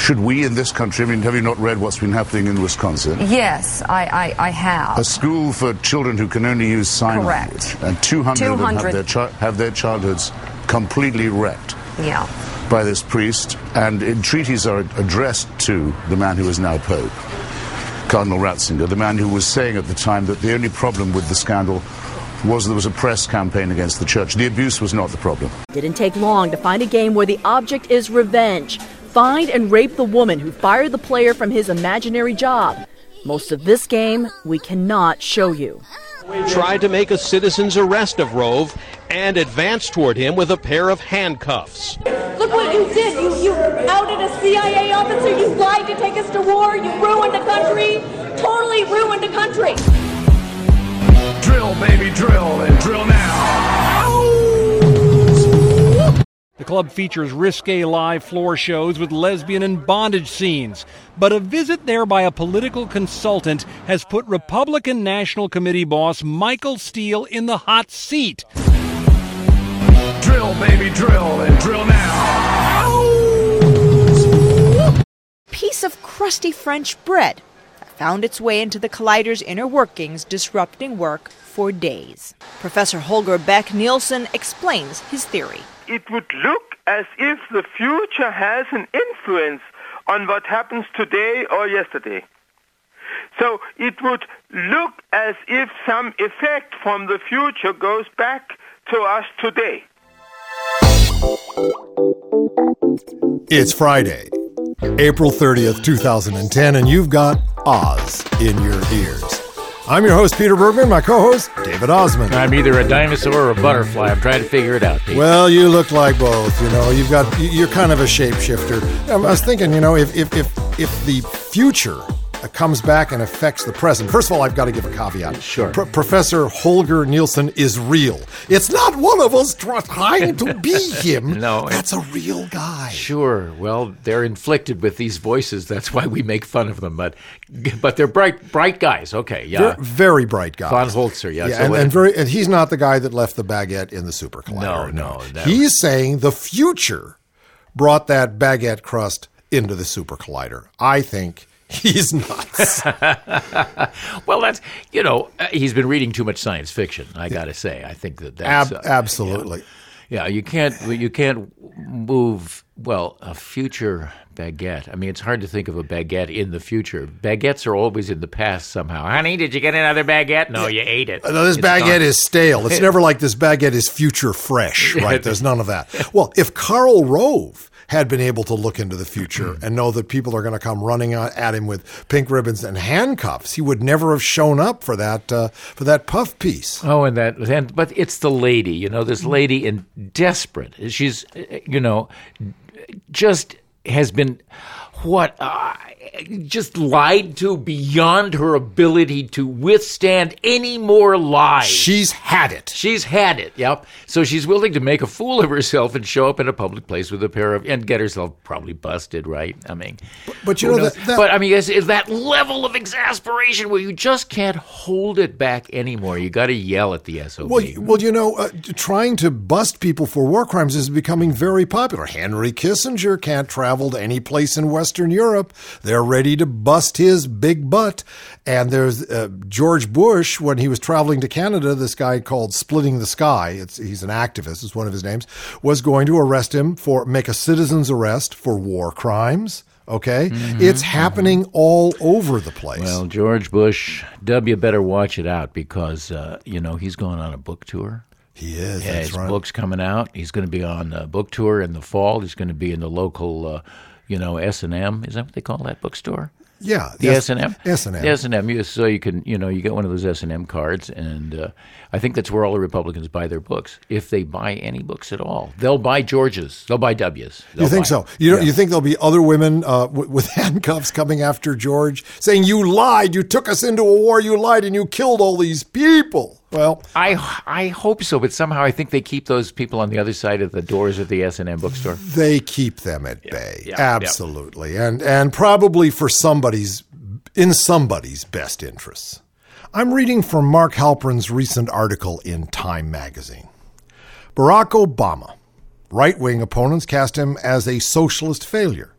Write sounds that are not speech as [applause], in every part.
should we in this country, I mean, have you not read what's been happening in Wisconsin? Yes, I, I, I have. A school for children who can only use sign Correct. language. And 200, of them 200. have their, chi- have their childhoods completely wrecked Yeah. by this priest. And entreaties are addressed to the man who is now Pope, Cardinal Ratzinger, the man who was saying at the time that the only problem with the scandal was there was a press campaign against the church. The abuse was not the problem. Didn't take long to find a game where the object is revenge. Find and rape the woman who fired the player from his imaginary job. Most of this game we cannot show you. tried to make a citizen's arrest of Rove and advanced toward him with a pair of handcuffs. Look what you did. You, you outed a CIA officer. You lied to take us to war. You ruined the country. Totally ruined the country. Drill, baby, drill, and drill now. The club features risque live floor shows with lesbian and bondage scenes. But a visit there by a political consultant has put Republican National Committee boss Michael Steele in the hot seat. Drill, baby, drill, and drill now. piece of crusty French bread that found its way into the collider's inner workings, disrupting work for days. Professor Holger Bech Nielsen explains his theory. It would look as if the future has an influence on what happens today or yesterday. So it would look as if some effect from the future goes back to us today. It's Friday, April 30th, 2010, and you've got Oz in your ears. I'm your host, Peter Bergman, my co host, David Ossman. I'm either a dinosaur or a butterfly. I'm trying to figure it out. Well, you look like both. You know, you've got you're kind of a shapeshifter. I was thinking, you know, if if if if the future uh, comes back and affects the present. First of all, I've got to give a caveat. Sure. Pro- Professor Holger Nielsen is real. It's not one of us trying to be [laughs] him. No, that's a real guy. Sure. Well, they're inflicted with these voices. That's why we make fun of them. But but they're bright bright guys. Okay. Yeah. Very, very bright guy. Von Holzer. Yeah. Yeah, so and, and very, and he's not the guy that left the baguette in the super collider. No, no, that He's saying the future brought that baguette crust into the super collider. I think he's nuts. [laughs] well, that's you know uh, he's been reading too much science fiction. I got to say, I think that that's Ab- uh, absolutely. Yeah, you can't you can't move well a future baguette. I mean, it's hard to think of a baguette in the future. Baguettes are always in the past somehow. Honey, did you get another baguette? No, you ate it. No, this It's baguette gone. is stale. It's [laughs] never like this baguette is future fresh, right? [laughs] There's none of that. Well, if Karl Rove had been able to look into the future and know that people are going to come running at him with pink ribbons and handcuffs, he would never have shown up for that uh, for that puff piece. Oh, and that, and, but it's the lady, you know, this lady in desperate. She's, you know, just has been what uh, just lied to beyond her ability to withstand any more lies. She's had it. She's had it. Yep. So she's willing to make a fool of herself and show up in a public place with a pair of and get herself probably busted. Right. I mean, But you know that, that but I mean, it's, it's that level of exasperation where you just can't hold it back anymore. You got to yell at the SOB. Well, you- well, you know, uh, trying to bust people for war crimes is becoming very popular. Henry Kissinger can't travel to any place in Western Europe. They're ready to bust his big butt. And there's uh, George Bush when he was traveling to Canada. This guy called Splitting the Sky. It's, he's an activist. Is one of his names. Was going to arrest him for make a citizen's arrest for war crimes. Okay, it's happening all over the place. Mm-hmm. Well, George Bush, W better watch it out because uh, you know he's going on a book tour. he is. Yeah, his right. book's coming out. He's going to be on a book tour in the fall. He's going to be in the local, uh, you know, S and M. Is that what they call that bookstore? Yeah, The S and M. S&M. S and M. So you can, you know, you get one of those S and M cards, and uh, I think that's where all the Republicans buy their books. If they buy any books at all, they'll buy George's. They'll buy W's. They'll You think buy- so? You Yeah. you think there'll be other women uh, w- with [laughs] handcuffs coming after George, saying you lied, you took us into a war, you lied, and you killed all these people? Well, I I hope so, but somehow I think they keep those people on the other side of the doors of the S and M bookstore. they keep them at bay, yeah, yeah. absolutely, and and probably for somebody's in somebody's best interests. I'm reading from Mark Halperin's recent article in Time magazine. Barack Obama, right wing opponents cast him as a socialist failure.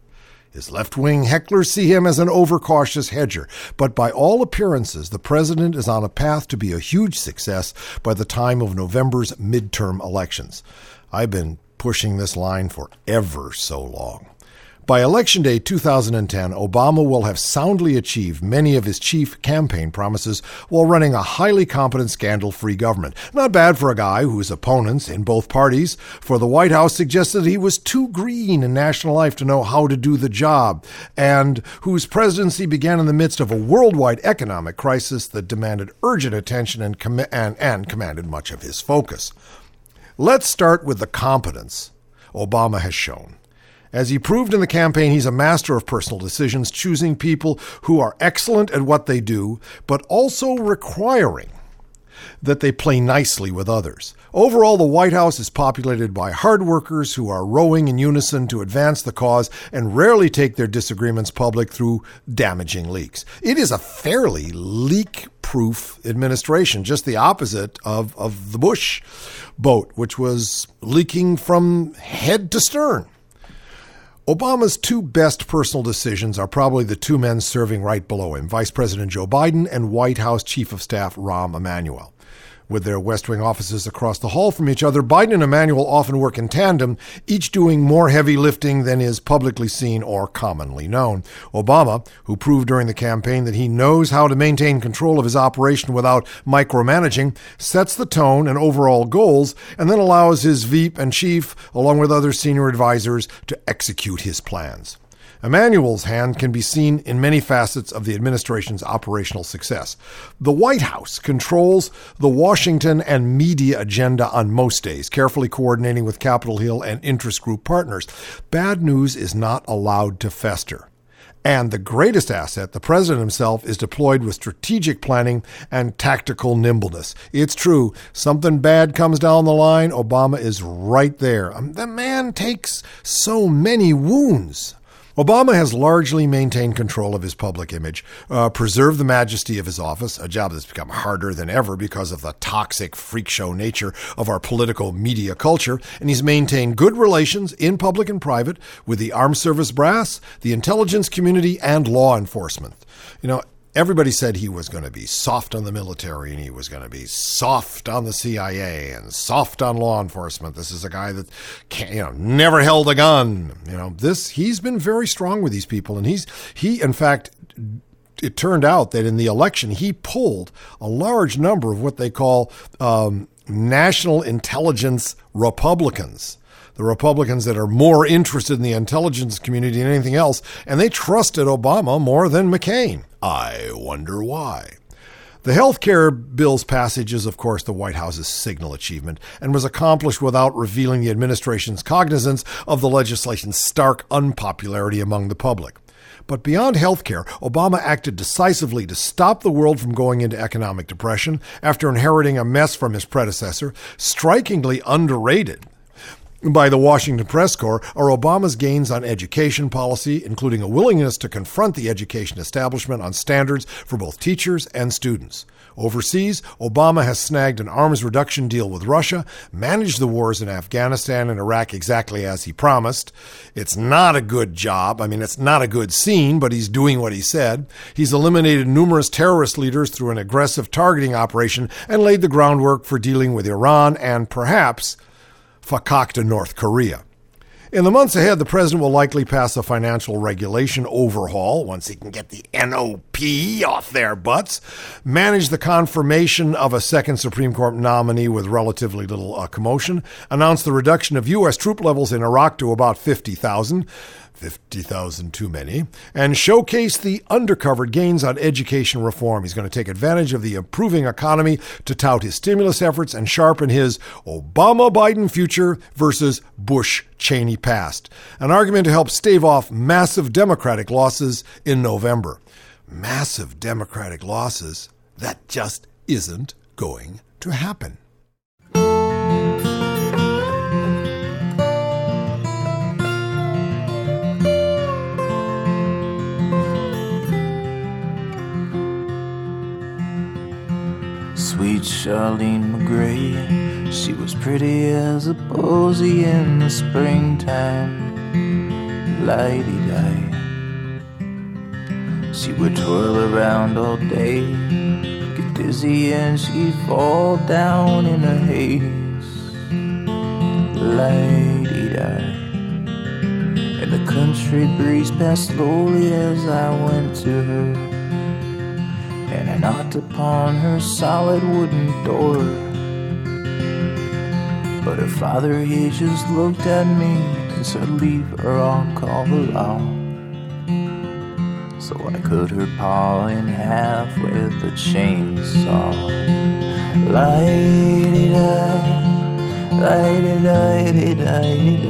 His left wing hecklers see him as an overcautious hedger, but by all appearances, the president is on a path to be a huge success by the time of November's midterm elections. I've been pushing this line for ever so long. By Election Day 2010, Obama will have soundly achieved many of his chief campaign promises while running a highly competent, scandal free government. Not bad for a guy whose opponents in both parties for the White House suggested he was too green in national life to know how to do the job, and whose presidency began in the midst of a worldwide economic crisis that demanded urgent attention and, com- and, and commanded much of his focus. Let's start with the competence Obama has shown. As he proved in the campaign, he's a master of personal decisions, choosing people who are excellent at what they do, but also requiring that they play nicely with others. Overall, the White House is populated by hard workers who are rowing in unison to advance the cause and rarely take their disagreements public through damaging leaks. It is a fairly leak proof administration, just the opposite of, of the Bush boat, which was leaking from head to stern. Obama's two best personal decisions are probably the two men serving right below him Vice President Joe Biden and White House Chief of Staff Rahm Emanuel. With their West Wing offices across the hall from each other, Biden and Emanuel often work in tandem, each doing more heavy lifting than is publicly seen or commonly known. Obama, who proved during the campaign that he knows how to maintain control of his operation without micromanaging, sets the tone and overall goals, and then allows his Veep and chief, along with other senior advisors, to execute his plans. Emanuel's hand can be seen in many facets of the administration's operational success. The White House controls the Washington and media agenda on most days, carefully coordinating with Capitol Hill and interest group partners. Bad news is not allowed to fester. And the greatest asset, the president himself, is deployed with strategic planning and tactical nimbleness. It's true, something bad comes down the line, Obama is right there. Um, the man takes so many wounds. Obama has largely maintained control of his public image, uh, preserved the majesty of his office, a job that's become harder than ever because of the toxic freak show nature of our political media culture, and he's maintained good relations in public and private with the armed service brass, the intelligence community, and law enforcement. You know, everybody said he was going to be soft on the military and he was going to be soft on the CIA and soft on law enforcement. This is a guy that can't, you know, never held a gun. You know, this he's been very strong with these people, and he's he in fact. It turned out that in the election, he pulled a large number of what they call um, national intelligence Republicans the Republicans that are more interested in the intelligence community than anything else, and they trusted Obama more than McCain. I wonder why. The health care bill's passage is, of course, the White House's signal achievement and was accomplished without revealing the administration's cognizance of the legislation's stark unpopularity among the public. But beyond health care, Obama acted decisively to stop the world from going into economic depression after inheriting a mess from his predecessor, strikingly underrated by the Washington Press Corps are Obama's gains on education policy, including a willingness to confront the education establishment on standards for both teachers and students. Overseas, Obama has snagged an arms reduction deal with Russia, managed the wars in Afghanistan and Iraq exactly as he promised. It's not a good job. I mean, it's not a good scene, but he's doing what he said. He's eliminated numerous terrorist leaders through an aggressive targeting operation and laid the groundwork for dealing with Iran and perhaps fakakta North Korea. In the months ahead, the president will likely pass a financial regulation overhaul once he can get the NOP off their butts, manage the confirmation of a second Supreme Court nominee with relatively little uh, commotion, announce the reduction of U.S. troop levels in Iraq to about 50,000, 50,000 too many, and showcase the undercovered gains on education reform. He's going to take advantage of the improving economy to tout his stimulus efforts and sharpen his Obama Biden future versus Bush Cheney past. An argument to help stave off massive Democratic losses in November. Massive Democratic losses? That just isn't going to happen. Sweet Charlene McGray, she was pretty as a posy in the springtime. Lighty die. She would twirl around all day, get dizzy, and she'd fall down in a haze. Lady-di. And the country breeze passed slowly as I went to her. And knocked upon her solid wooden door. But her father, he just looked at me and said, Leave her, I'll call the law. So I cut her paw in half with a chainsaw. Light-di-di, light-di-di-di-di-di,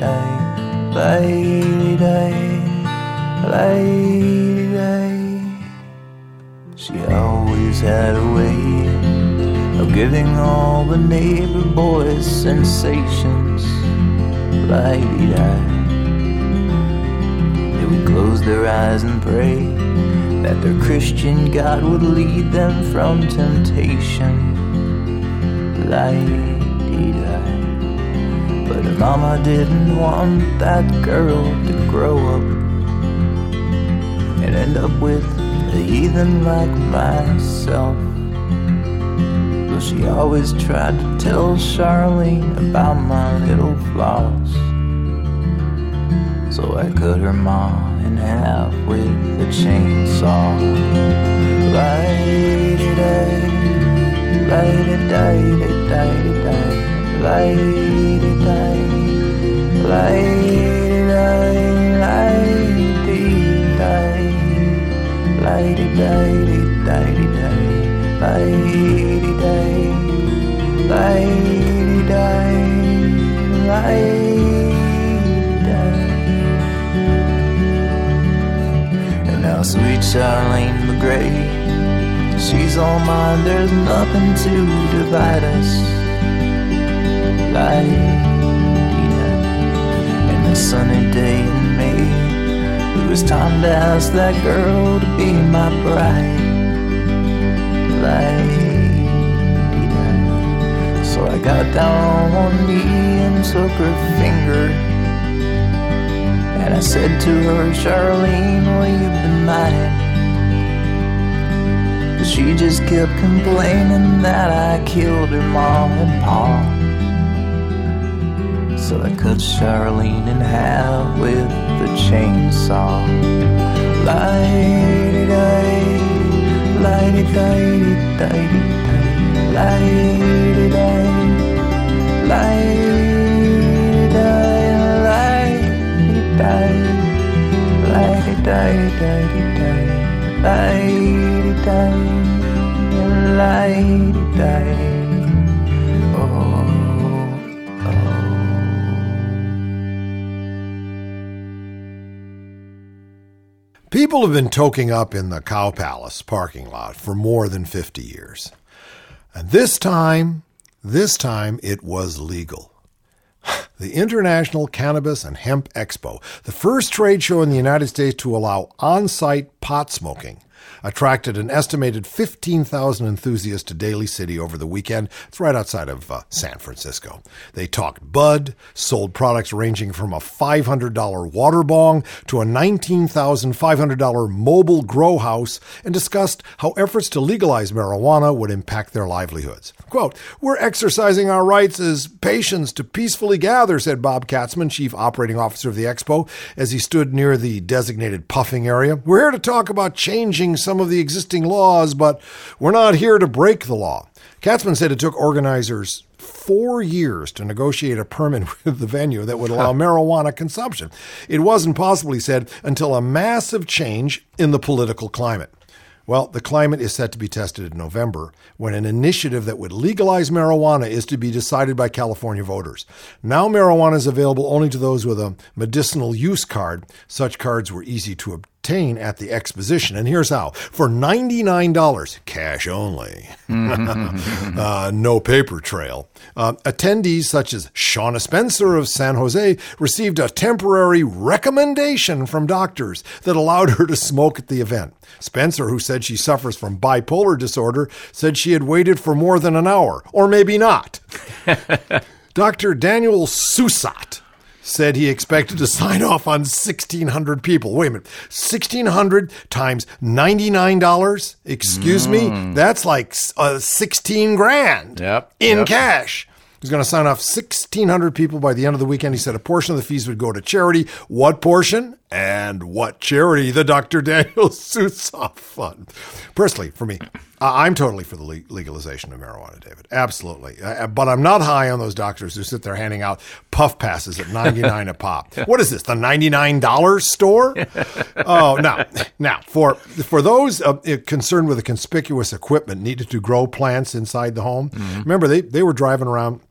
light-di-di, light-di-di. Had a way of giving all the neighbor boys sensations. Light-di-di. They would close their eyes and pray that their Christian God would lead them from temptation. Light-di-di. But her mama didn't want that girl to grow up and end up with a heathen like myself. So she always tried to tell Charlene about my little flaws. So I cut her mom in half with a chainsaw. Light-di-di-di-di-di, light-di-di, light-di-di, light-di-di-di-di-di, light-di-di, light-di-di, light-di. And now sweet Charlene McGray, she's all mine, there's nothing to divide us. Light and sunny day in May, it was time to ask that girl to be my bride. Light so I got down on one knee and took her finger. And I said to her, Charlene, will you be mine? But she just kept complaining that I killed her mom and pa. So I cut Charlene in half with the chainsaw. Light-di-di, light-di-di-di-di-di, light-di-di, light-di-di, light-di-di, light-di-di-di-di, light-di-di, light-di-di. People have been toking up in the Cow Palace parking lot for more than 50 years. And this time, this time it was legal. [sighs] The International Cannabis and Hemp Expo, the first trade show in the United States to allow on site pot smoking, attracted an estimated 15,000 enthusiasts to Daly City over the weekend. It's right outside of uh, San Francisco. They talked bud, sold products ranging from a $500 water bong to a $19,500 mobile grow house, and discussed how efforts to legalize marijuana would impact their livelihoods. Quote, We're exercising our rights as patients to peacefully gather, said Bob Katzman, chief operating officer of the expo, as he stood near the designated puffing area. We're here to talk about changing some of the existing laws, but we're not here to break the law. Katzman said it took organizers four years to negotiate a permit [laughs] with the venue that would allow marijuana consumption. It wasn't possible, he said, until a massive change in the political climate. Well, the climate is set to be tested in November when an initiative that would legalize marijuana is to be decided by California voters. Now, marijuana is available only to those with a medicinal use card. Such cards were easy to obtain at the exposition. And here's how for $99, cash only, [laughs] uh, no paper trail. Uh, attendees such as Shauna Spencer of San Jose received a temporary recommendation from doctors that allowed her to smoke at the event. Spencer, who said she suffers from bipolar disorder, said she had waited for more than an hour, or maybe not. [laughs] Dr. Daniel Susott said he expected to sign off on 1,600 people. Wait a minute. 1,600 times $99? Excuse me? That's like uh, 16 grand Yep, in yep. cash. He's going to sign off 1,600 people by the end of the weekend. He said a portion of the fees would go to charity. What portion? And what charity? The Dr. [laughs] Daniel Susoff Fund. Personally, for me, I'm totally for the legalization of marijuana, David. Absolutely. Uh, but I'm not high on those doctors who sit there handing out puff passes at 99 a pop. [laughs] What is this, the $99 store? oh, no. Now, for, for those uh, concerned with the conspicuous equipment needed to grow plants inside the home, remember, they, they were driving around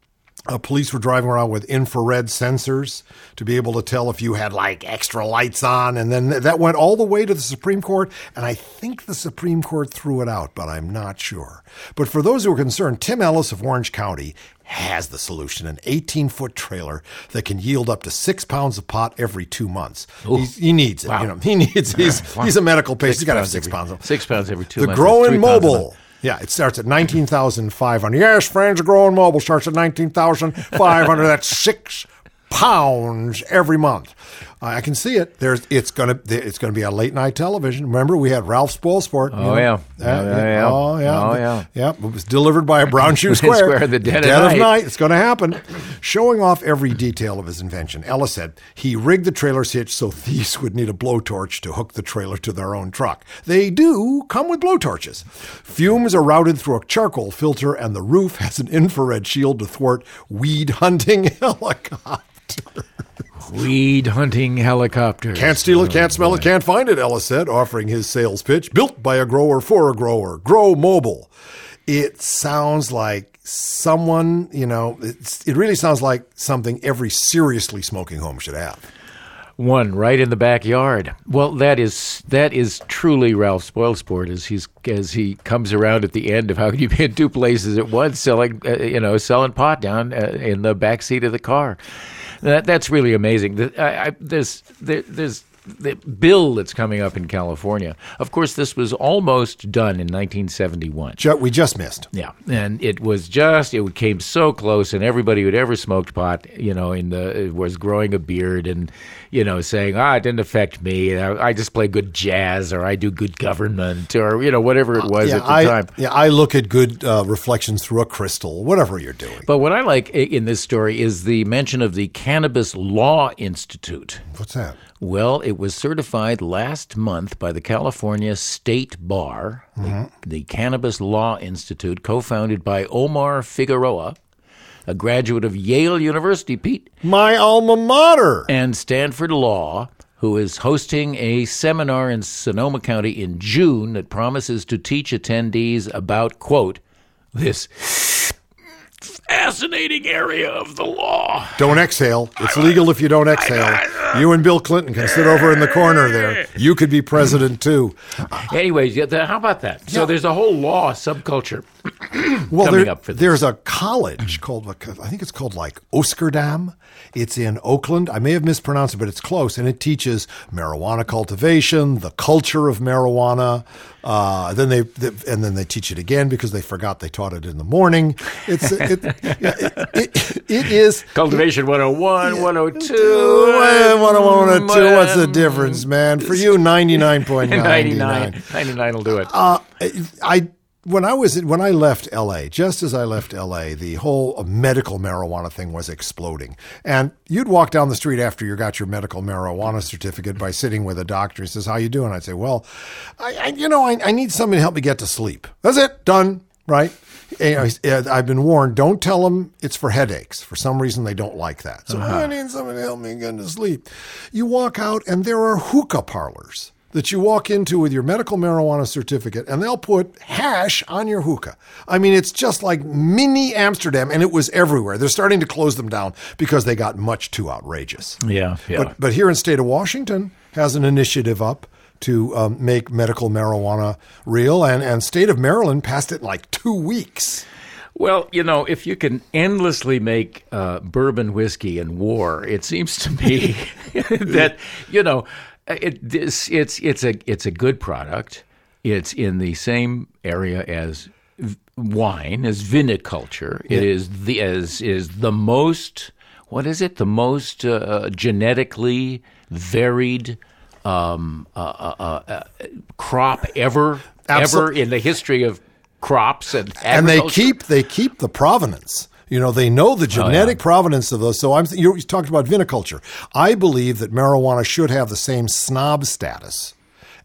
uh, police were driving around with infrared sensors to be able to tell if you had like extra lights on. And then th- that went all the way to the Supreme Court. And I think the Supreme Court threw it out, but I'm not sure. But for those who are concerned, Tim Ellis of Orange County has the solution an 18 foot trailer that can yield up to six pounds of pot every two months. He needs it. Wow. You know, he needs, he's, Wow. he's a medical patient. Six He's got to have six every- pounds. of- six pounds every two The months. Three growing mobile. Yeah, it starts at 19,500. Yes, friends, growing mobile starts at 19,500. That's six pounds every month. I can see it. There's, it's gonna, it's gonna be a late night television. Remember, we had Ralph Spoilsport. Oh, yeah. Yeah, oh, yeah, yeah. Oh yeah. Oh, yeah. Yeah. It was delivered by a brown [laughs] shoe square. Square the dead of night. It's going to happen. Showing off every detail of his invention, Ellis said he rigged the trailer's hitch so thieves would need a blowtorch to hook the trailer to their own truck. They do come with blowtorches. Fumes are routed through a charcoal filter, and the roof has an infrared shield to thwart weed hunting [laughs] helicopters. Weed hunting helicopters. Can't steal it, Oh, can't smell it, can't find it, Ellis said, offering his sales pitch. Built by a grower for a grower. Grow mobile. It sounds like someone, you know, it's, it really sounds like something every seriously smoking home should have. One right in the backyard. Well, that is that is truly Ralph Spoilsport as he's as he comes around at the end of how [laughs] can you be in two places at once selling uh, you know selling pot down uh, in the back seat of the car. That that's really amazing. The, I, I, there's there, there's the bill that's coming up in California. Of course, this was almost done in 1971. We just missed. Yeah, and it was just it came so close, and everybody who'd ever smoked pot, you know, in the was growing a beard and you know saying, ah, it didn't affect me. I, I just play good jazz, or I do good government, or you know whatever it was yeah, at the I, time. Yeah, I look at good uh, reflections through a crystal, whatever you're doing. But what I like in this story is the mention of the Cannabis Law Institute. What's that? Well, it was certified last month by the California State Bar, the, the Cannabis Law Institute, co founded by Omar Figueroa, a graduate of Yale University, Pete, My alma mater. and Stanford Law, who is hosting a seminar in Sonoma County in June that promises to teach attendees about, quote, this fascinating area of the law. Don't exhale. It's legal if you don't exhale. You and Bill Clinton can sit over in the corner there. You could be president too. Anyways, yeah, how about that? So there's a whole law subculture [clears throat] Well, there- up for this. there's a college called, I think it's called like Oskerdam. It's in Oakland. I may have mispronounced it, but it's close. And it teaches marijuana cultivation, the culture of marijuana. Uh, then they, they- and then they teach it again because they forgot they taught it in the morning. It's it, [laughs] yeah, it, it, it is Cultivation 101, 102. Well, what I want to do. What's the difference, man? For you, ninety nine point nine [laughs] 99. 99 will do it. Uh, I when I was when I left L.A. Just as I left L.A., the whole medical marijuana thing was exploding, and you'd walk down the street after you got your medical marijuana certificate by sitting with a doctor. He says, "How you doing?" I'd say, "Well, I, I you know I, I need somebody to help me get to sleep. That's it, done." Right? You know, uh, I've been warned. Don't tell them it's for headaches. For some reason, they don't like that. So I need somebody to help me get to sleep. You walk out, and there are hookah parlors that you walk into with your medical marijuana certificate and they'll put hash on your hookah. I mean, it's just like mini Amsterdam and it was everywhere. They're starting to close them down because they got much too outrageous. Yeah, yeah. But, but here in state of Washington has an initiative up to um, make medical marijuana real and, and state of Maryland passed it in like two weeks. Well, you know, if you can endlessly make uh, bourbon whiskey and war, it seems to me [laughs] that you know it, this, it's it's a it's a good product. It's in the same area as v- wine, as viniculture. It Yeah. is the as is the most what is it? The most uh, genetically varied um, uh, uh, uh, crop ever, Absol- ever in the history of crops and and they keep they keep the provenance. You know, they know the oh, genetic provenance of those. So I'm you you talked about viniculture. I believe that marijuana should have the same snob status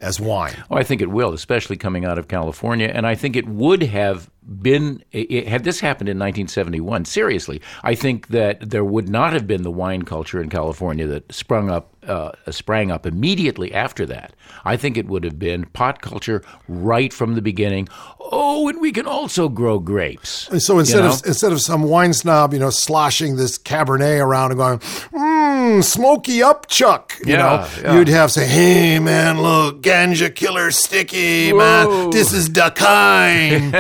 as wine. Oh, I think it will, especially coming out of California. And I think it would have been, it, had this happened in 1971, seriously, I think that there would not have been the wine culture in California that sprung up, uh, sprang up immediately after that. I think it would have been pot culture right from the beginning. Oh, and we can also grow grapes. And so instead You know? of instead of some wine snob, you know, sloshing this Cabernet around and going, mmm, smoky up, Chuck. You Yeah, know, yeah. you'd have say, hey man, look, ganja killer sticky, Whoa. man. This is the kind.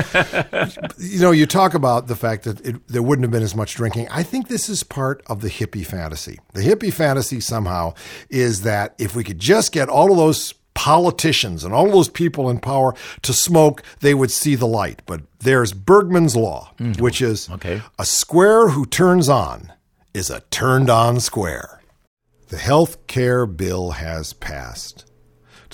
[laughs] you know, you talk about the fact that it, there wouldn't have been as much drinking. I think this is part of the hippie fantasy. The hippie fantasy somehow is that if we could just get all of those politicians and all of those people in power to smoke, they would see the light. But there's Bergman's law, mm-hmm. which is Okay. a square who turns on is a turned on square. The health care bill has passed.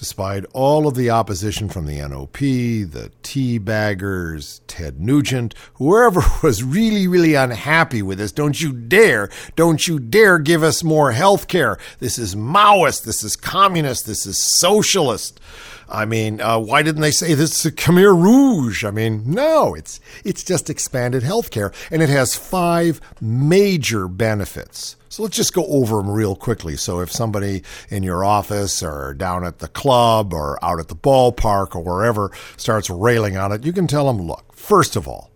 Despite all of the opposition from the NOP, the tea baggers, Ted Nugent, whoever [laughs] was really, really unhappy with this, don't you dare, don't you dare give us more health care. This is Maoist, this is communist, this is socialist. I mean, uh, why didn't they say this is a Khmer Rouge? I mean, no, it's it's just expanded healthcare, and it has five major benefits. So let's just go over them real quickly. So if somebody in your office or down at the club or out at the ballpark or wherever starts railing on it, you can tell them, look, first of all,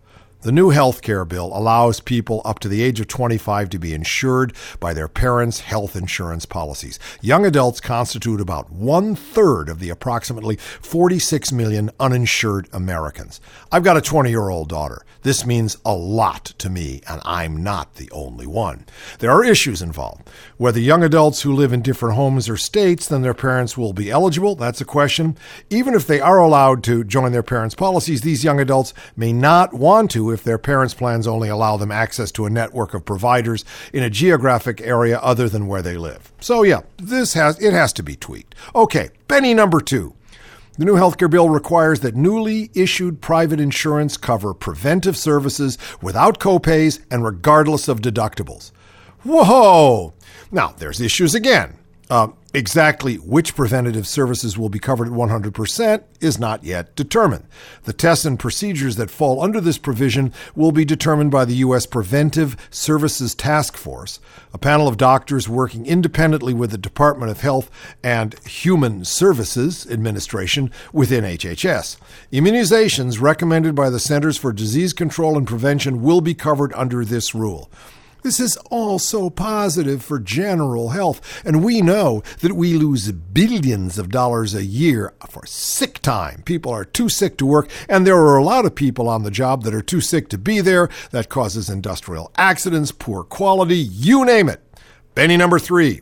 the new health care bill allows people up to the age of 25 to be insured by their parents' health insurance policies. Young adults constitute about one third of the approximately 46 million uninsured Americans. I've got a 20 year old daughter. This means a lot to me, and I'm not the only one. There are issues involved. Whether young adults who live in different homes or states than their parents will be eligible, that's a question. Even if they are allowed to join their parents' policies, these young adults may not want to if their parents' plans only allow them access to a network of providers in a geographic area other than where they live. So yeah, this has it has to be tweaked. Okay, Benny number 2. The new healthcare bill requires that newly issued private insurance cover preventive services without copays and regardless of deductibles. Whoa! Now, there's issues again. Uh, exactly which preventative services will be covered at 100% is not yet determined. The tests and procedures that fall under this provision will be determined by the U.S. Preventive Services Task Force, a panel of doctors working independently with the Department of Health and Human Services Administration within HHS. Immunizations recommended by the Centers for Disease Control and Prevention will be covered under this rule. This is all so positive for general health, and we know that we lose billions of dollars a year for sick time. People are too sick to work, and there are a lot of people on the job that are too sick to be there. That causes industrial accidents, poor quality, you name it. Benny number three.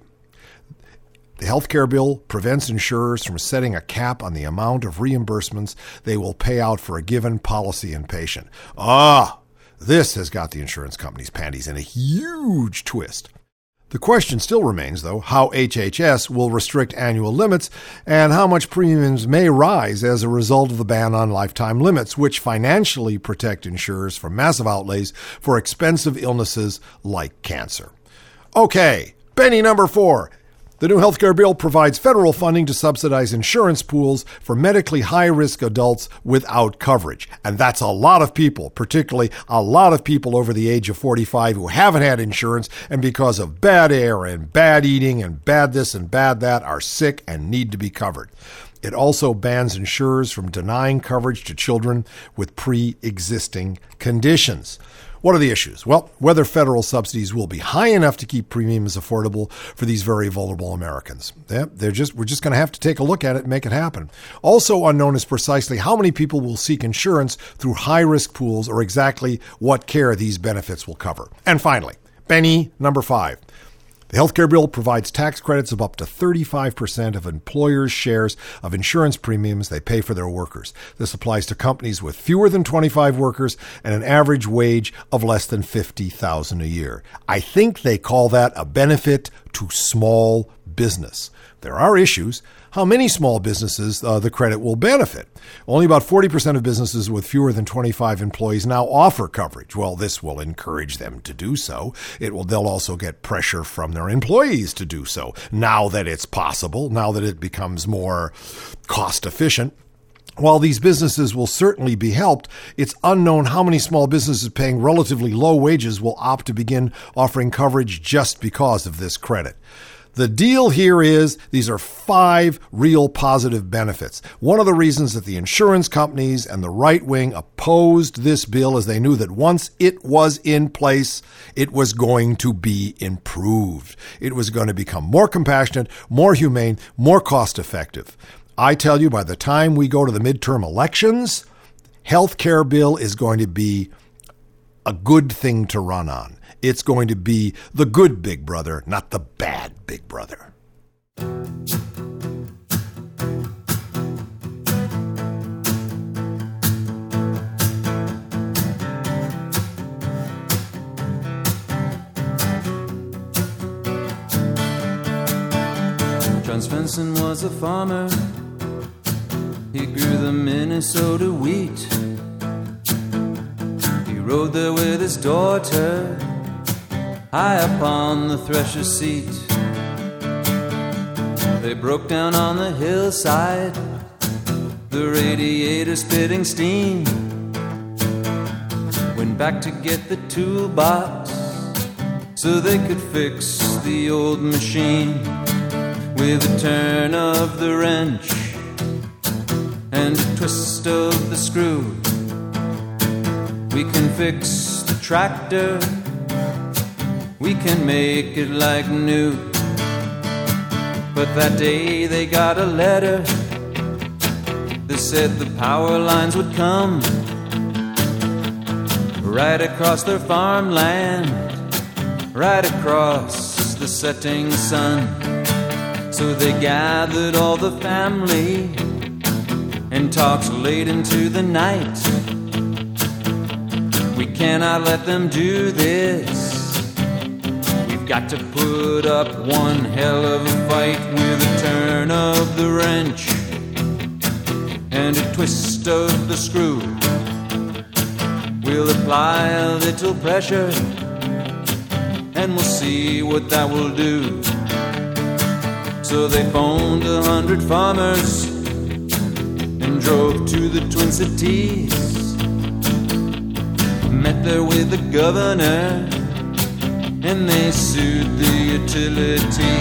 The health care bill prevents insurers from setting a cap on the amount of reimbursements they will pay out for a given policy and patient. Ah, this has got the insurance company's panties in a huge twist. The question still remains, though, how HHS will restrict annual limits and how much premiums may rise as a result of the ban on lifetime limits, which financially protect insurers from massive outlays for expensive illnesses like cancer. Okay, Benny number four. The new healthcare bill provides federal funding to subsidize insurance pools for medically high risk adults without coverage. And that's a lot of people, particularly a lot of people over the age of 45 who haven't had insurance and because of bad air and bad eating and bad this and bad that are sick and need to be covered. It also bans insurers from denying coverage to children with pre existing conditions. What are the issues? Well, whether federal subsidies will be high enough to keep premiums affordable for these very vulnerable Americans. Yeah, they're just we're just going to have to take a look at it and make it happen. Also unknown is precisely how many people will seek insurance through high-risk pools or exactly what care these benefits will cover. And finally, Benny number 5. The healthcare bill provides tax credits of up to 35% of employers' shares of insurance premiums they pay for their workers. This applies to companies with fewer than 25 workers and an average wage of less than 50,000 a year. I think they call that a benefit to small business. There are issues. How many small businesses uh, the credit will benefit? Only about 40% of businesses with fewer than 25 employees now offer coverage. Well, this will encourage them to do so. It will they'll also get pressure from their employees to do so. Now that it's possible, now that it becomes more cost efficient, while these businesses will certainly be helped, it's unknown how many small businesses paying relatively low wages will opt to begin offering coverage just because of this credit. The deal here is these are five real positive benefits. One of the reasons that the insurance companies and the right wing opposed this bill is they knew that once it was in place, it was going to be improved. It was going to become more compassionate, more humane, more cost effective. I tell you, by the time we go to the midterm elections, health care bill is going to be a good thing to run on. It's going to be the good big brother, not the bad big brother. John Svensson was a farmer. He grew the Minnesota wheat. He rode there with his daughter high upon the thresher seat. They broke down on the hillside, the radiator spitting steam. Went back to get the toolbox so they could fix the old machine with a turn of the wrench and a twist of the screw. We can fix the tractor we can make it like new. But that day they got a letter that said the power lines would come right across their farmland, right across the setting sun. So they gathered all the family and talked late into the night. We cannot let them do this got to put up one hell of a fight with a turn of the wrench and a twist of the screw. We'll apply a little pressure and we'll see what that will do. So they phoned a hundred farmers and drove to the Twin Cities. Met there with the governor and they sued the utility.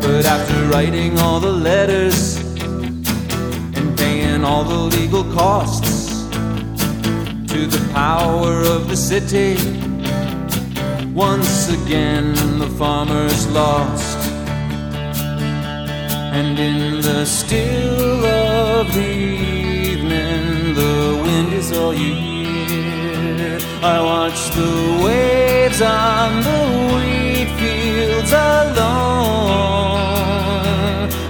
But after writing all the letters and paying all the legal costs to the power of the city, once again the farmers lost. And in the still of the evening, the wind is all you. I watch the waves on the wheat fields alone.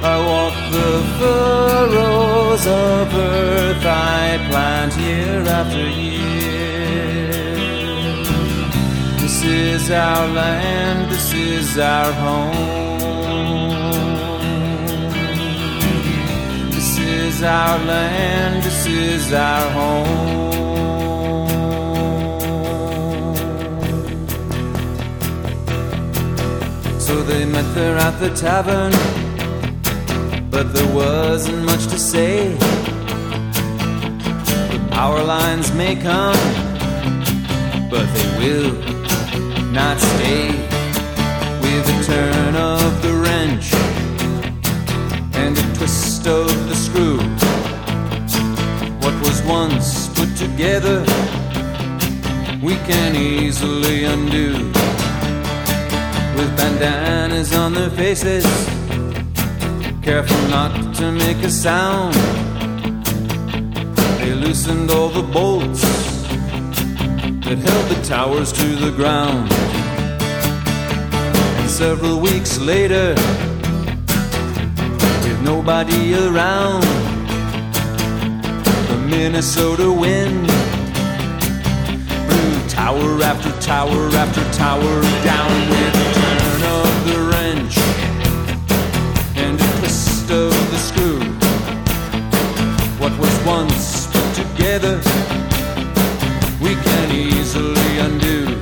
I walk the furrows of earth I plant year after year. This is our land, this is our home. This is our land, this is our home. Met there at the tavern, but there wasn't much to say. The power lines may come, but they will not stay. With a turn of the wrench and a twist of the screw, what was once put together, we can easily undo with bandanas on their faces, careful not to make a sound. They loosened all the bolts that held the towers to the ground. And several weeks later, with nobody around, the Minnesota wind blew tower after tower after tower down with of the screw. What was once put together, we can easily undo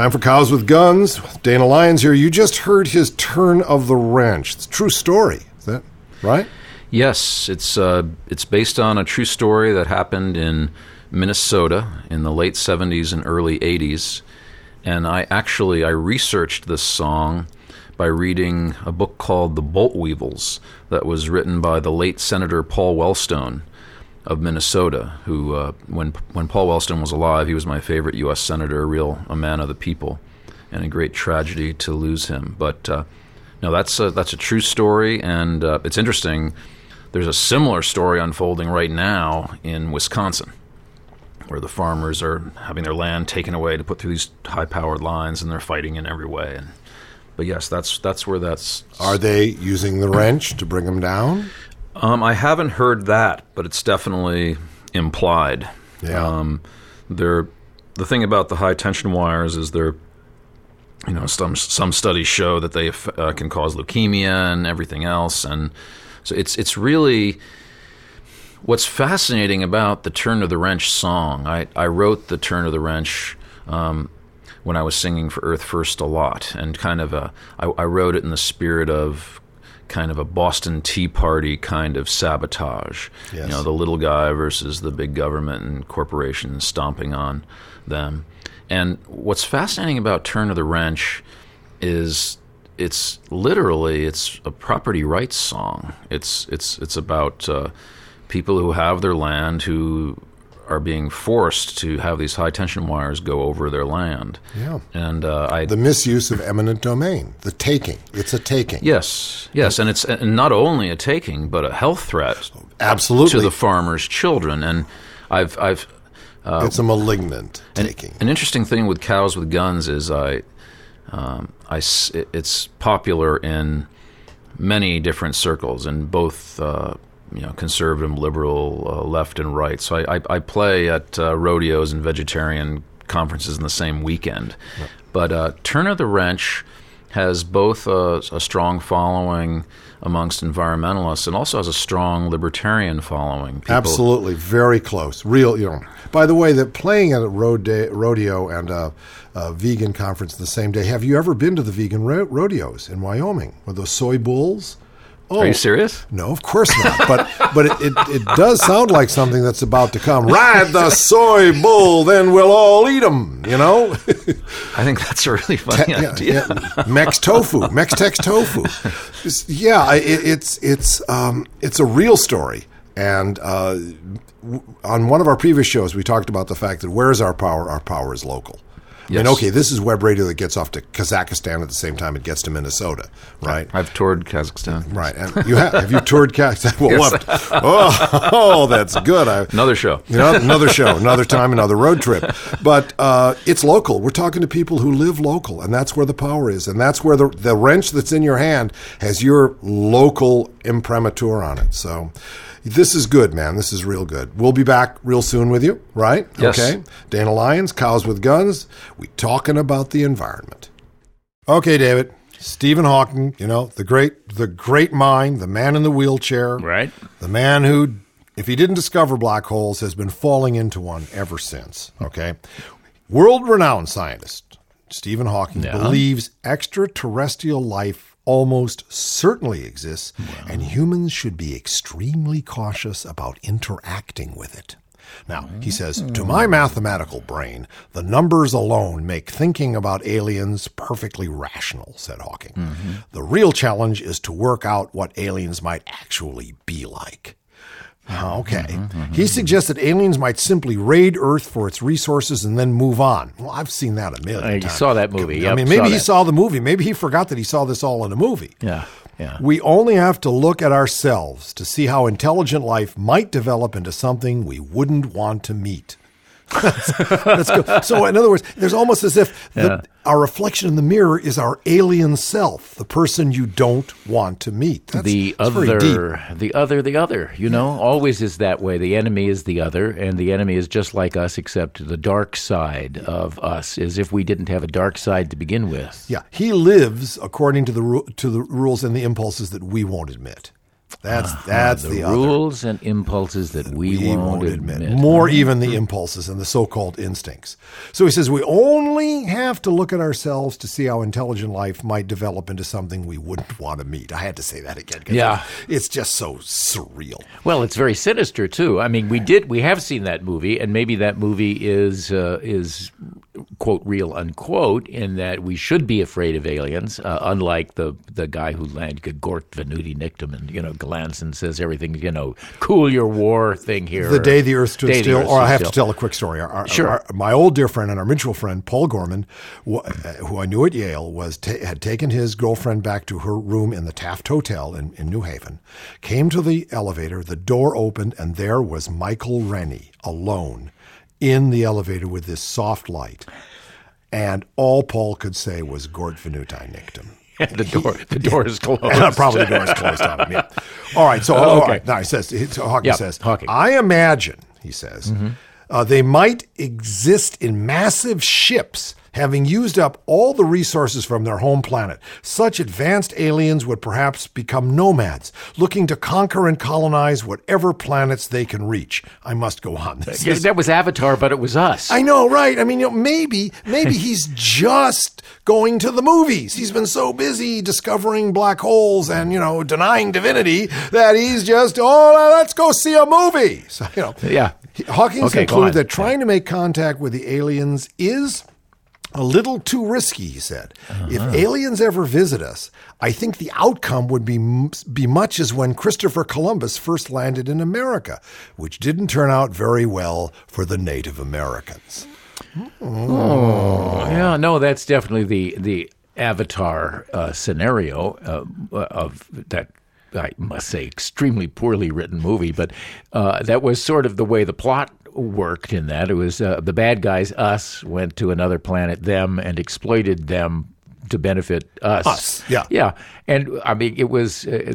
Time for Cows with Guns. Dana Lyons here. You just heard his turn of the wrench. It's a true story. Is that right? Yes, it's uh, it's based on a true story that happened in Minnesota in the late '70s and early '80s, and I actually I researched this song by reading a book called The Bolt Weevils that was written by the late Senator Paul Wellstone of Minnesota, who uh, when when Paul Wellstone was alive, he was my favorite U.S. senator, a real a man of the people, and a great tragedy to lose him. But uh, no, that's a, that's a true story, and uh, it's interesting. There's a similar story unfolding right now in Wisconsin, where the farmers are having their land taken away to put through these high-powered lines, and they're fighting in every way. And, but yes, that's that's where that's. Are they using the wrench to bring them down? Um, I haven't heard that, but it's definitely implied. Yeah. Um, they're the thing about the high tension wires is they're, you know, some some studies show that they uh, can cause leukemia and everything else, and so it's it's really what's fascinating about the Turn of the Wrench song. I I wrote the Turn of the Wrench. Um, when I was singing for Earth First a lot, and kind of a, I, I wrote it in the spirit of kind of a Boston Tea Party kind of sabotage. Yes. You know, the little guy versus the big government and corporations stomping on them. And what's fascinating about Turn of the Wrench is it's literally it's a property rights song. It's it's it's about uh, people who have their land who are being forced to have these high tension wires go over their land. Yeah. And uh, I The misuse of eminent domain, the taking. It's a taking. Yes, yes, and it's and not only a taking, but a health threat. Absolutely. to the farmers' children. And I've I've uh, it's a malignant an, taking. An interesting thing with cows with guns is I, um, I it's popular in many different circles in both. Uh, you know, conservative, liberal, uh, left, and right. So I, I, I play at uh, rodeos and vegetarian conferences in the same weekend. But uh, Turn of the Wrench has both a, a strong following amongst environmentalists and also has a strong libertarian following. People- Absolutely, very close. Real, you know. By the way, that playing at a rode- rodeo and a, a vegan conference the same day. Have you ever been to the vegan ro- rodeos in Wyoming with those soy bulls? Are you serious? No, of course not. But but it, it, it does sound like something that's about to come. Ride the soy bull, then we'll all eat them. You know. [laughs] I think that's a really funny yeah, idea. yeah. Mex tofu, Mex Tex tofu. It's- yeah, it, it's it's um, it's a real story. And uh, w- on one of our previous shows, we talked about the fact that where is our power? Our power is local. I mean, okay, this is web radio that gets off to Kazakhstan at the same time it gets to Minnesota, right? I've toured Kazakhstan. Right, and you have have you toured Kazakhstan? [laughs] Well, Yes. what- oh, [laughs] oh, that's good. I, Another show. [laughs] you know, another show, another time, another road trip. But uh, it's local. We're talking to people who live local, and that's where the power is, and that's where the the wrench that's in your hand has your local imprimatur on it. So. This is good, man. This is real good. We'll be back real soon with you, right? Yes. Okay. Dana Lyons, Cows with Guns. We talking about the environment. Okay, David. Stephen Hawking, you know, the great the great mind, the man in the wheelchair. Right. The man who if he didn't discover black holes has been falling into one ever since, okay? World-renowned scientist Stephen Hawking Yeah. believes extraterrestrial life almost certainly exists and humans should be extremely cautious about interacting with it. Now, he says, to my hmm. mathematical brain, the numbers alone make thinking about aliens perfectly rational, said Hawking. Mm-hmm. The real challenge is to work out what aliens might actually be like. Uh-huh, okay. Mm-hmm, mm-hmm. He suggests that aliens might simply raid Earth for its resources and then move on. Well, I've seen that a million uh, I times. saw that movie. I Yep, mean, maybe saw he that. saw the movie. Maybe he forgot that he saw this all in a movie. Yeah. Yeah. We only have to look at ourselves to see how intelligent life might develop into something we wouldn't want to meet. So, in other words, there's almost as if the, Yeah. our reflection in the mirror is our alien self, the person you don't want to meet. That's, the that's other, the other, the other. You know, always is that way. The enemy is the other, and the enemy is just like us, except the dark side of us as if we didn't have a dark side to begin with. Yeah, he lives according to the ru- to the rules and the impulses that we won't admit. That's that's the, the, other. rules and impulses that we, we won't, won't admit. admit. More even the impulses and the so-called instincts. So he says we only have to look at ourselves to see how intelligent life might develop into something we wouldn't want to meet. I had to say that again. Yeah. it's just so surreal. Well, it's very sinister too. I mean, we did we have seen that movie, and maybe that movie is uh, is quote real unquote in that we should be afraid of aliens, uh, unlike the the guy who landed Gort Venuti Nictum and you know glance and says everything you know cool your war thing here. The day the Earth stood still, Earth or I stood have to tell a quick story. Our, our- Sure. our- my old dear friend and our mutual friend Paul Gorman, wh- uh, who I knew at Yale, was ta- had taken his girlfriend back to her room in the Taft Hotel in, in New Haven. Came to the elevator, the door opened, and there was Michael Rennie alone in the elevator with this soft light. And all Paul could say was "Gort Venuti Nictum." [laughs] the door the [laughs] door is closed. [laughs] Probably the door is closed on him. Yeah. All right. So, Oh, okay. right. Now he says, so Hawking Yep, says, Hawking. I imagine, he says, uh, they might exist in massive ships, having used up all the resources from their home planet. Such advanced aliens would perhaps become nomads, looking to conquer and colonize whatever planets they can reach. I must go on. [laughs] This Yeah, that was Avatar, but it was us. I know, right? I mean, you know, maybe, maybe [laughs] he's just going to the movies. He's been so busy discovering black holes and you know denying divinity that he's just oh, let's go see a movie. [laughs] So you know, Yeah. Hawkins Okay, concluded that trying to make contact with the aliens is. A little too risky, he said. If Uh-huh. aliens ever visit us, I think the outcome would be be much as when Christopher Columbus first landed in America, which didn't turn out very well for the Native Americans. Oh, yeah, no, that's definitely the the Avatar uh, scenario uh, of that. I must say, extremely poorly written movie, but uh, that was sort of the way the plot worked. In that, it was uh, the bad guys, us, went to another planet, them, and exploited them to benefit us. Us, yeah. Yeah. And I mean, it was. Uh,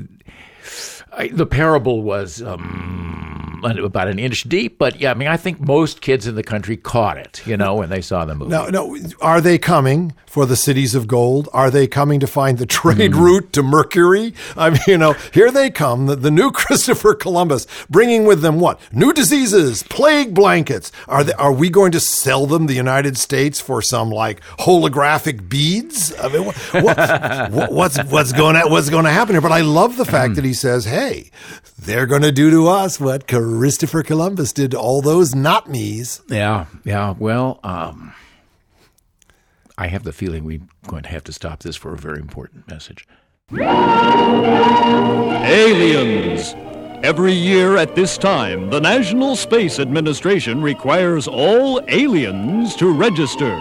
I, the parable was um, about an inch deep, but yeah, I mean, I think most kids in the country caught it, you know, when they saw the movie. No, no. Are they coming for the cities of gold? Are they coming to find the trade Mm. route to Mercury? I mean, you know, here they come, the, the new [laughs] Christopher Columbus, bringing with them what? New diseases, plague blankets. Are they, Are we going to sell them the United States for some like holographic beads? I mean, what, what, what's what's going to what's going to happen here? But I love the fact that he says, "Hey, they're going to do to us what Christopher Columbus did all those not me's." Yeah, yeah. Well, um, I have the feeling we're going to have to stop this for a very important message. Aliens. Every year at this time, the National Space Administration requires all aliens to register.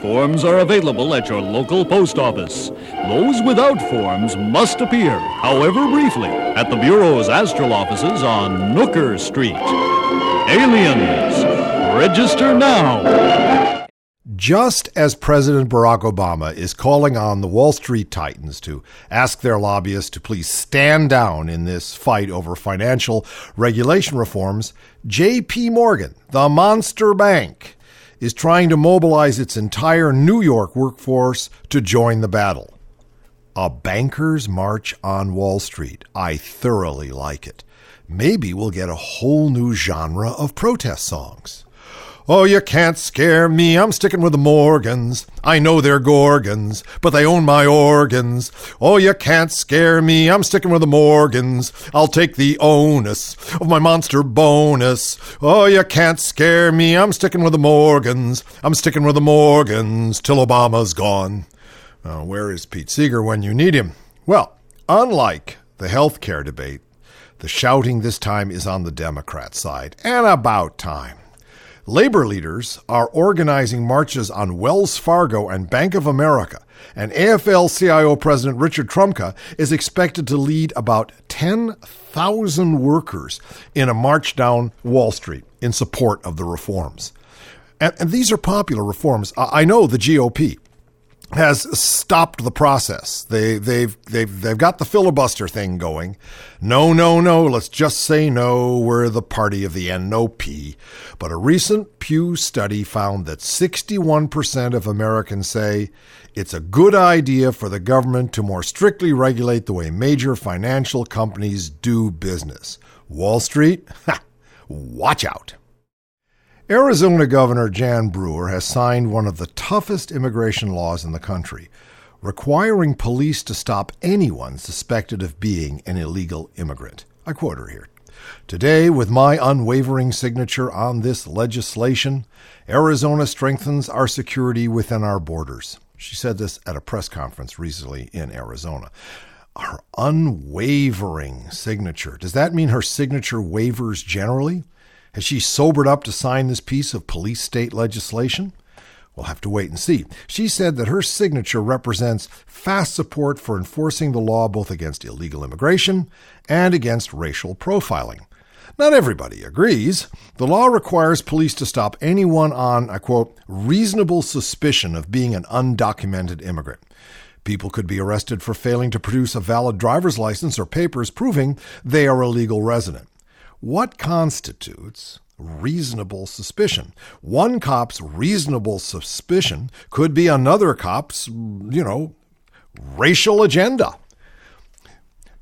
Forms are available at your local post office. Those without forms must appear, however briefly, at the Bureau's astral offices on Nooker Street. Aliens, register now. Just as President Barack Obama is calling on the Wall Street Titans to ask their lobbyists to please stand down in this fight over financial regulation reforms, JP Morgan, the monster bank, is trying to mobilize its entire New York workforce to join the battle. A banker's march on Wall Street. I thoroughly like it. Maybe we'll get a whole new genre of protest songs. Oh, you can't scare me. I'm sticking with the Morgans. I know they're Gorgons, but they own my organs. Oh, you can't scare me. I'm sticking with the Morgans. I'll take the onus of my monster bonus. Oh, you can't scare me. I'm sticking with the Morgans. I'm sticking with the Morgans till Obama's gone. Uh, where is Pete Seeger when you need him? Well, unlike the health care debate, the shouting this time is on the Democrat side, and about time. Labor leaders are organizing marches on Wells Fargo and Bank of America, and AFL CIO President Richard Trumka is expected to lead about 10,000 workers in a march down Wall Street in support of the reforms. And, and these are popular reforms. I I know the GOP has stopped the process. They they've they've they've got the filibuster thing going. No, no, no. Let's just say no. We're the party of the NOP. But a recent Pew study found that 61% of Americans say it's a good idea for the government to more strictly regulate the way major financial companies do business. Wall Street, [laughs] watch out. Arizona Governor Jan Brewer has signed one of the toughest immigration laws in the country, requiring police to stop anyone suspected of being an illegal immigrant. I quote her here. Today, with my unwavering signature on this legislation, Arizona strengthens our security within our borders. She said this at a press conference recently in Arizona. Our unwavering signature. Does that mean her signature wavers generally? Has she sobered up to sign this piece of police state legislation? We'll have to wait and see. She said that her signature represents fast support for enforcing the law both against illegal immigration and against racial profiling. Not everybody agrees. The law requires police to stop anyone on, I quote, reasonable suspicion of being an undocumented immigrant. People could be arrested for failing to produce a valid driver's license or papers proving they are a legal resident. What constitutes reasonable suspicion? One cop's reasonable suspicion could be another cop's, you know, racial agenda.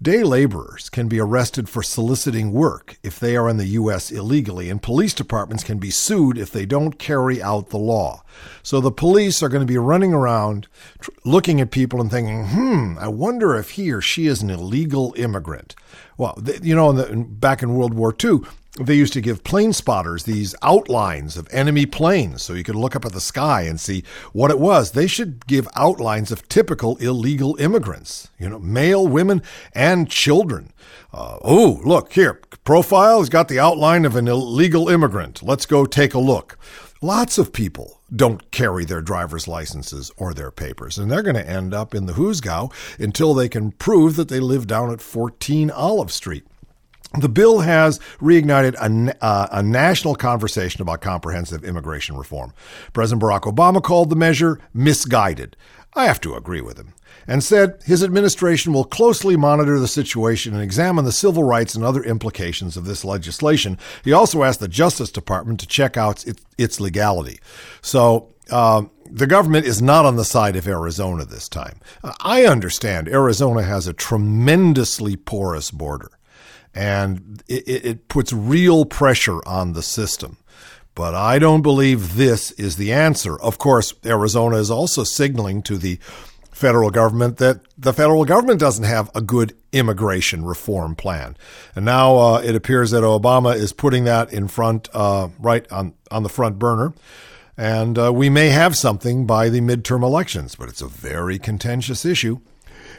Day laborers can be arrested for soliciting work if they are in the U.S. illegally, and police departments can be sued if they don't carry out the law. So the police are going to be running around looking at people and thinking, hmm, I wonder if he or she is an illegal immigrant. Well, you know, in the, back in World War II, they used to give plane spotters these outlines of enemy planes so you could look up at the sky and see what it was. They should give outlines of typical illegal immigrants, you know, male, women, and children. Uh, oh, look here, profile has got the outline of an illegal immigrant. Let's go take a look. Lots of people don't carry their driver's licenses or their papers, and they're going to end up in the Hoosgow until they can prove that they live down at 14 Olive Street. The bill has reignited a, uh, a, national conversation about comprehensive immigration reform. President Barack Obama called the measure misguided. I have to agree with him, and said his administration will closely monitor the situation and examine the civil rights and other implications of this legislation. He also asked the Justice Department to check out its, its legality. So, um, the government is not on the side of Arizona this time. I understand Arizona has a tremendously porous border, and it, it puts real pressure on the system. But I don't believe this is the answer. Of course, Arizona is also signaling to the federal government that the federal government doesn't have a good immigration reform plan. And now uh, it appears that Obama is putting that in front, uh, right on, on the front burner. And uh, we may have something by the midterm elections, but it's a very contentious issue.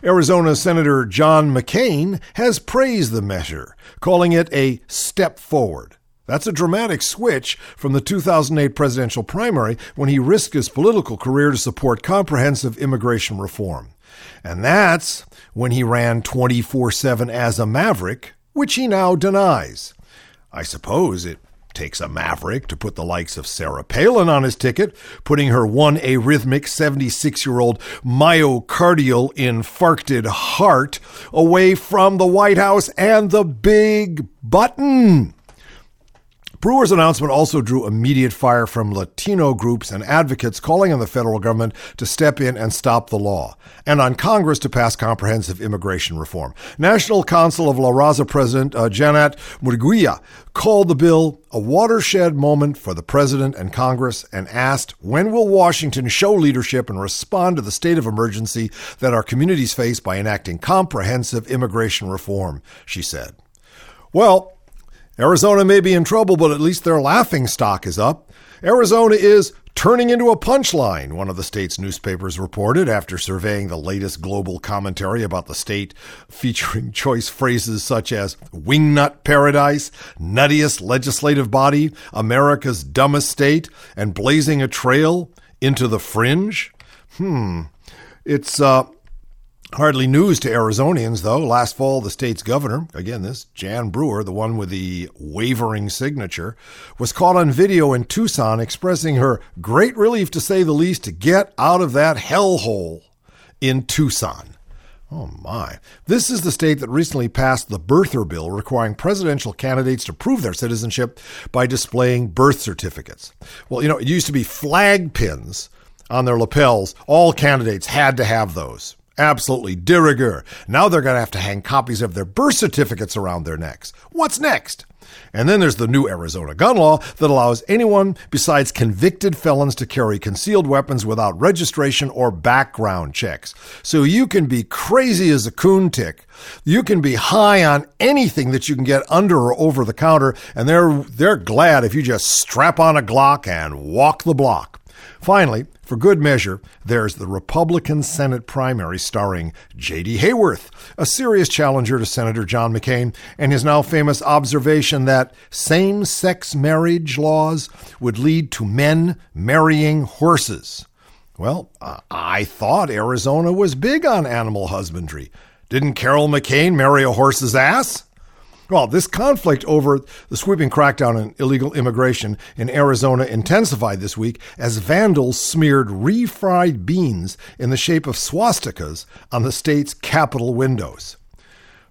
Arizona Senator John McCain has praised the measure, calling it a step forward. That's a dramatic switch from the 2008 presidential primary when he risked his political career to support comprehensive immigration reform. And that's when he ran 24 7 as a maverick, which he now denies. I suppose it takes a maverick to put the likes of Sarah Palin on his ticket, putting her one arrhythmic 76 year old myocardial infarcted heart away from the White House and the big button. Brewer's announcement also drew immediate fire from Latino groups and advocates calling on the federal government to step in and stop the law, and on Congress to pass comprehensive immigration reform. National Council of La Raza President uh, Janet Murguia called the bill a watershed moment for the president and Congress and asked, when will Washington show leadership and respond to the state of emergency that our communities face by enacting comprehensive immigration reform? She said. Well, Arizona may be in trouble, but at least their laughing stock is up. Arizona is turning into a punchline, one of the state's newspapers reported after surveying the latest global commentary about the state, featuring [laughs] choice phrases such as wingnut paradise, nuttiest legislative body, America's dumbest state, and blazing a trail into the fringe. Hmm. It's uh, Hardly news to Arizonians, though. Last fall, the state's governor, again, this Jan Brewer, the one with the wavering signature, was caught on video in Tucson expressing her great relief, to say the least, to get out of that hellhole in Tucson. Oh my. This is the state that recently passed the birther bill requiring presidential candidates to prove their citizenship by displaying birth certificates. Well, you know, it used to be flag pins on their lapels. All candidates had to have those. Absolutely de rigueur. Now they're going to have to hang copies of their birth certificates around their necks. What's next? And then there's the new Arizona gun law that allows anyone besides convicted felons to carry concealed weapons without registration or background checks. So you can be crazy as a coon tick. You can be high on anything that you can get under or over the counter, and they're they're glad if you just strap on a Glock and walk the block. Finally, for good measure, there's the Republican Senate primary starring J.D. Hayworth, a serious challenger to Senator John McCain, and his now famous observation that same sex marriage laws would lead to men marrying horses. Well, I thought Arizona was big on animal husbandry. Didn't Carol McCain marry a horse's ass? Well, this conflict over the sweeping crackdown on illegal immigration in Arizona intensified this week as vandals smeared refried beans in the shape of swastikas on the state's capitol windows.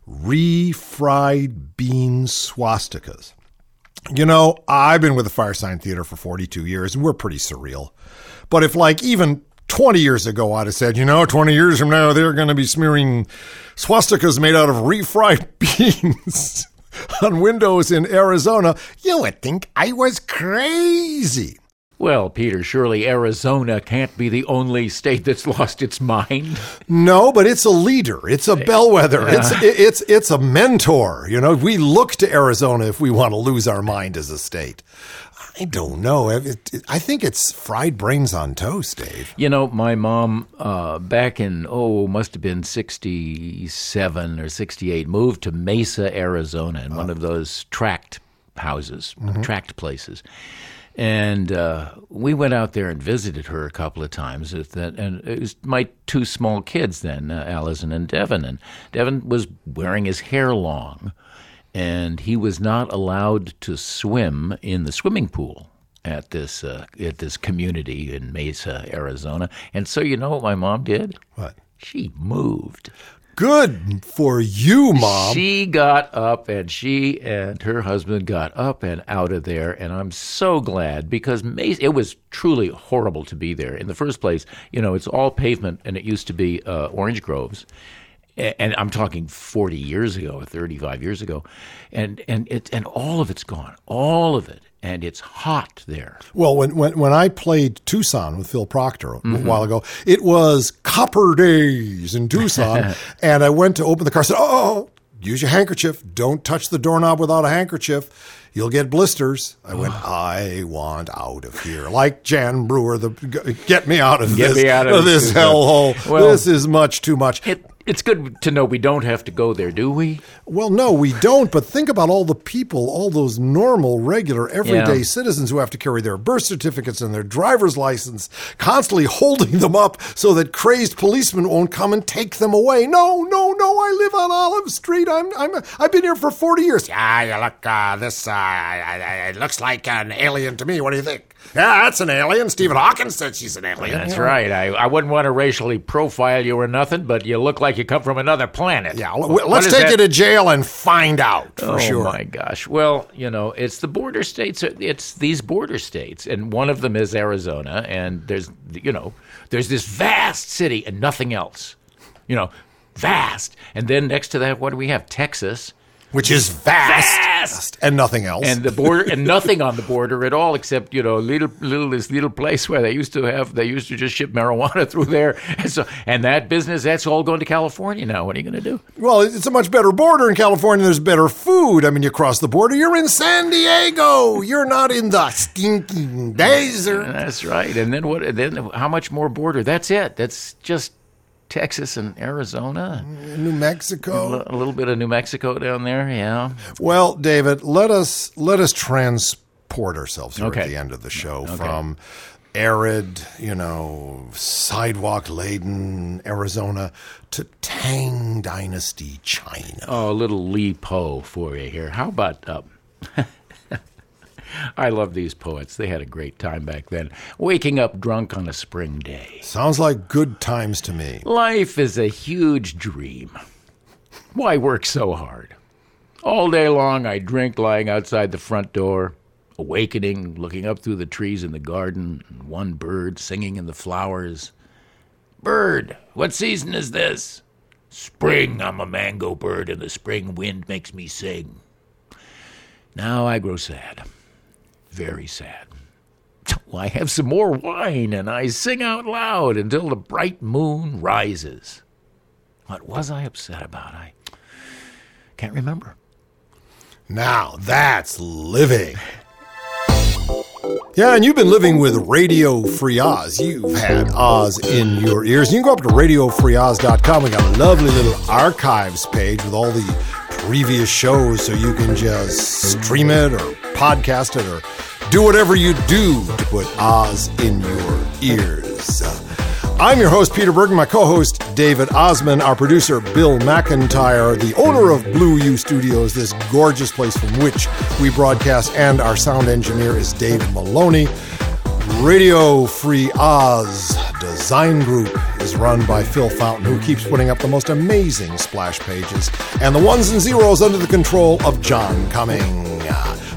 Refried bean swastikas. You know, I've been with the Firesign Theater for 42 years, and we're pretty surreal. But if, like, even 20 years ago, I'd have said, you know, 20 years from now, they're going to be smearing swastikas made out of refried [laughs] beans on windows in Arizona. You would think I was crazy. Well, Peter, surely Arizona can't be the only state that's [laughs] lost its mind. No, but it's a leader. It's a bellwether. It's it's it's a mentor. You know, we look to Arizona if we want to lose our mind as a state. I don't know. I think it's fried brains on toast, Dave. You know, my mom, uh, back in, oh, must have been 67 or 68, moved to Mesa, Arizona, in one of those tract houses, Mhm. tract places. And uh, we went out there and visited her a couple of times. And it was my two small kids then, uh, Allison and Devin. And Devin was wearing his hair long, and he was not allowed to swim in the swimming pool at this uh, at this community in Mesa, Arizona. And so you know what my mom did? What? She moved. Good for you, mom. She got up and she and her husband got up and out of there. And I'm so glad because Mesa, it was truly horrible to be there. In the first place, you know, it's all pavement and it used to be uh, orange groves. And I'm talking 40 years ago, 35 years ago. And, and, it, and all of it's gone, all of it. And it's hot there. Well, when, when when I played Tucson with Phil Proctor a Mhm. while ago, it was copper days in Tucson, [laughs] and I went to open the car. Said, "Oh, use your handkerchief. Don't touch the doorknob without a handkerchief. You'll get blisters." I went, "I want out of here." Like Jan Brewer, the get me out of Get this me out of this this. hellhole. Well- this is much too much. It's good to know we don't have to go there, do we? Well, no, we don't. But think about all the people, all those normal, regular, everyday Yeah. citizens who have to carry their birth certificates and their driver's license, constantly [laughs] holding them up so that crazed policemen won't come and take them away. No, no, no. I live on Olive Street. I'm, I'm, I've been here for forty years. Yeah, you look. Uh, this uh, it looks like an alien to me. What do you think? Yeah, that's an alien. Stephen Hawking said she's an alien. That's Yeah. right. I, I wouldn't want to racially profile you or nothing, but you look like you come from another planet. Yeah, let's take you to jail and find out for oh sure. my gosh. Well, you know, it's the border states. It's these border states, and one of them is Arizona. And there's, you know, there's this vast city and nothing else. You know, vast. And then next to that, what do we have? Texas, which is vast, and nothing else. and the border, and nothing on the border at all, except you know, little, little this little place where they used to have, they used to just ship marijuana [laughs] through there. And so, and that business, that's all going to California now. What are you going to do? Well, it's a much better border in California. There's better food. I mean, you cross the border, you're in San Diego. You're not in the stinking desert. That's right. And then what? Then how much more border? That's it. That's just Texas and Arizona. New Mexico. A little bit of New Mexico down there. Yeah. Well, David, let us let us transport ourselves here Okay. at the end of the show Okay. from arid, you know, sidewalk laden Arizona to Tang Dynasty China. Oh, a little Li Po for you here. How about? Uh, [laughs] I love these poets. They had a great time back then. Waking up drunk on a spring day. Sounds like good times to me. Life is a huge dream. Why work so hard? All day long, I drink lying outside the front door, awakening, looking up through the trees in the garden, and one bird singing in the flowers. Bird, what season is this? Spring, I'm a mango bird, and the spring wind makes me sing. Now I grow sad, very sad. Well, [laughs] I have some more wine and I sing out loud until the bright moon rises. What was I upset about? I can't remember. Now that's living. Yeah, and you've been living with Radio Free Oz. You've had Oz in your ears. You can go up to radiofreeoz.com. We got a lovely little archives page with all the previous shows so you can just stream it or podcast it or do whatever you do to put Oz in your ears. Uh, I'm your host, Peter Bergman, my co host, David Ossman, our producer, Bill McIntyre, the owner of Blue U Studios, this gorgeous place from which we broadcast, and our sound engineer is Dave Maloney. Radio Free Oz Design Group is run by Phil Fountain, who keeps putting up the most amazing splash pages, and the ones and zeros under the control of John Cumming.